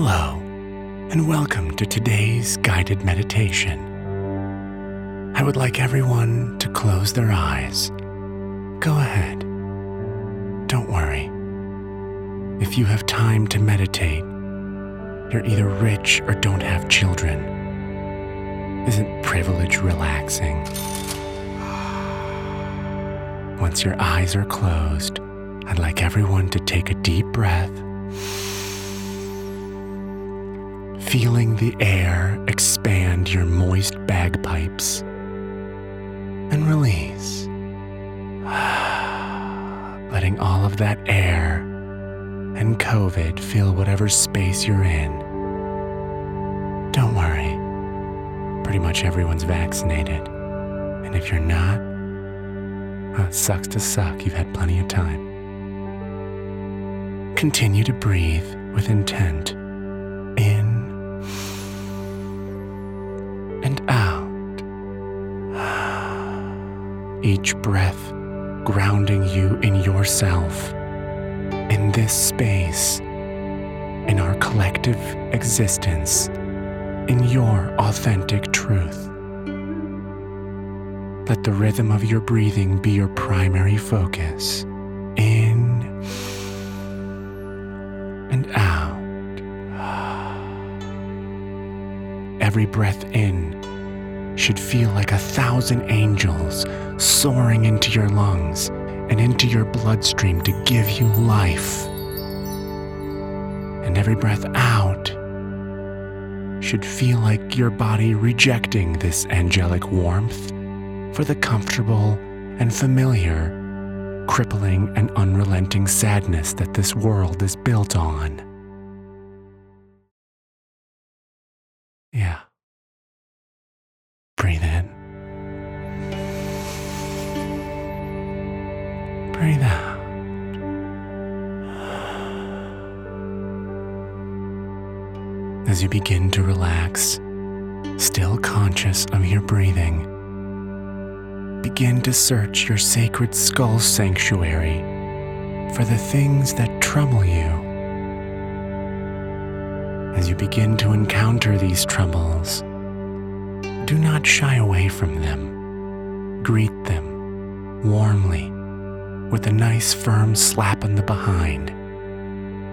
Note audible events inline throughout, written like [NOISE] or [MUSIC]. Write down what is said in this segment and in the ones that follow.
Hello, and welcome to today's guided meditation. I would like everyone to close their eyes. Go ahead. Don't worry. If you have time to meditate, you're either rich or don't have children. Isn't privilege relaxing? Once your eyes are closed, I'd like everyone to take a deep breath feeling the air expand your moist bagpipes, and release. [SIGHS] Letting all of that air and COVID fill whatever space you're in. Don't worry, pretty much everyone's vaccinated. And if you're not, well, sucks to suck, you've had plenty of time. Continue to breathe with intent Each breath grounding you in yourself, in this space, in our collective existence, in your authentic truth. Let the rhythm of your breathing be your primary focus. In and out. Every breath in should feel like a thousand angels soaring into your lungs and into your bloodstream to give you life. And every breath out should feel like your body rejecting this angelic warmth for the comfortable and familiar, crippling and unrelenting sadness that this world is built on. Breathe out. As you begin to relax, still conscious of your breathing, begin to search your sacred skull sanctuary for the things that trouble you as you begin to encounter these troubles, do not shy away from them. Greet them warmly with a nice firm slap on the behind,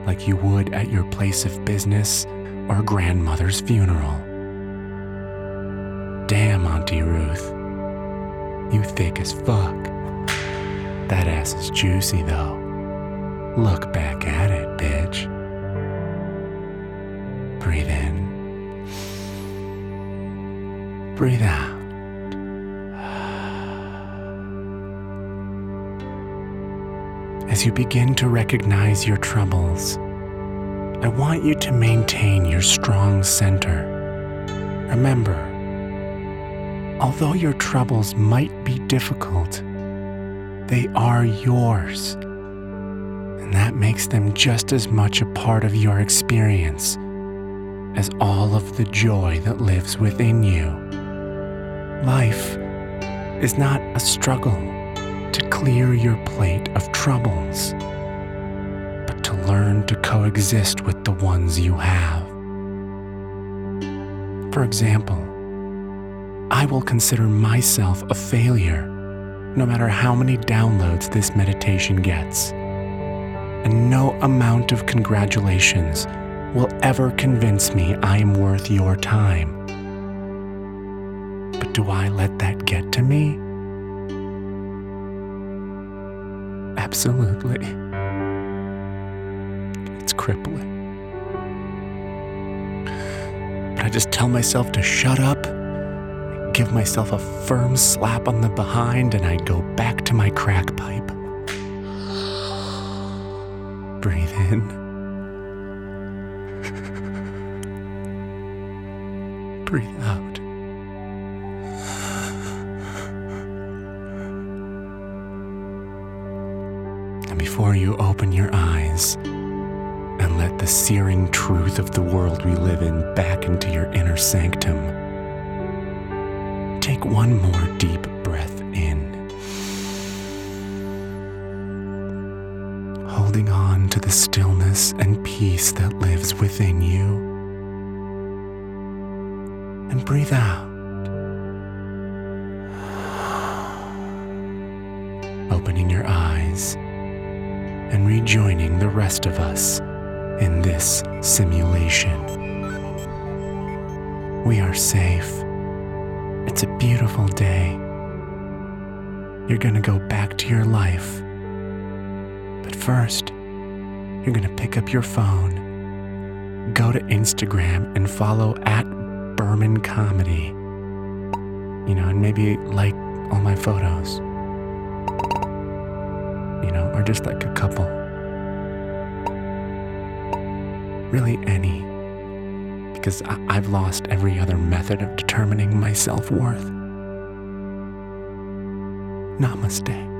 like you would at your place of business or grandmother's funeral. Damn, Auntie Ruth, you thick as fuck. That ass is juicy though. Look back at it, bitch. Breathe in. Breathe out. As you begin to recognize your troubles, I want you to maintain your strong center. Remember, although your troubles might be difficult, they are yours. And that makes them just as much a part of your experience as all of the joy that lives within you. Life is not a struggle to clear your plate of troubles, but to learn to coexist with the ones you have. For example, I will consider myself a failure no matter how many downloads this meditation gets. And no amount of congratulations will ever convince me I am worth your time. But do I let that get to me? Absolutely. It's crippling. But I just tell myself to shut up, give myself a firm slap on the behind, and I go back to my crack pipe. And before you open your eyes and let the searing truth of the world we live in back into your inner sanctum, take one more deep breath in. Holding on to the stillness and peace that lives within you And breathe out. Opening your eyes and rejoining the rest of us in this simulation. We are safe. It's a beautiful day. You're going to go back to your life. But first, you're going to pick up your phone, go to Instagram and follow at Berman Comedy. You know, and maybe like all my photos. Or just like a couple. Really, any. Because I- I've lost every other method of determining my self worth. Namaste.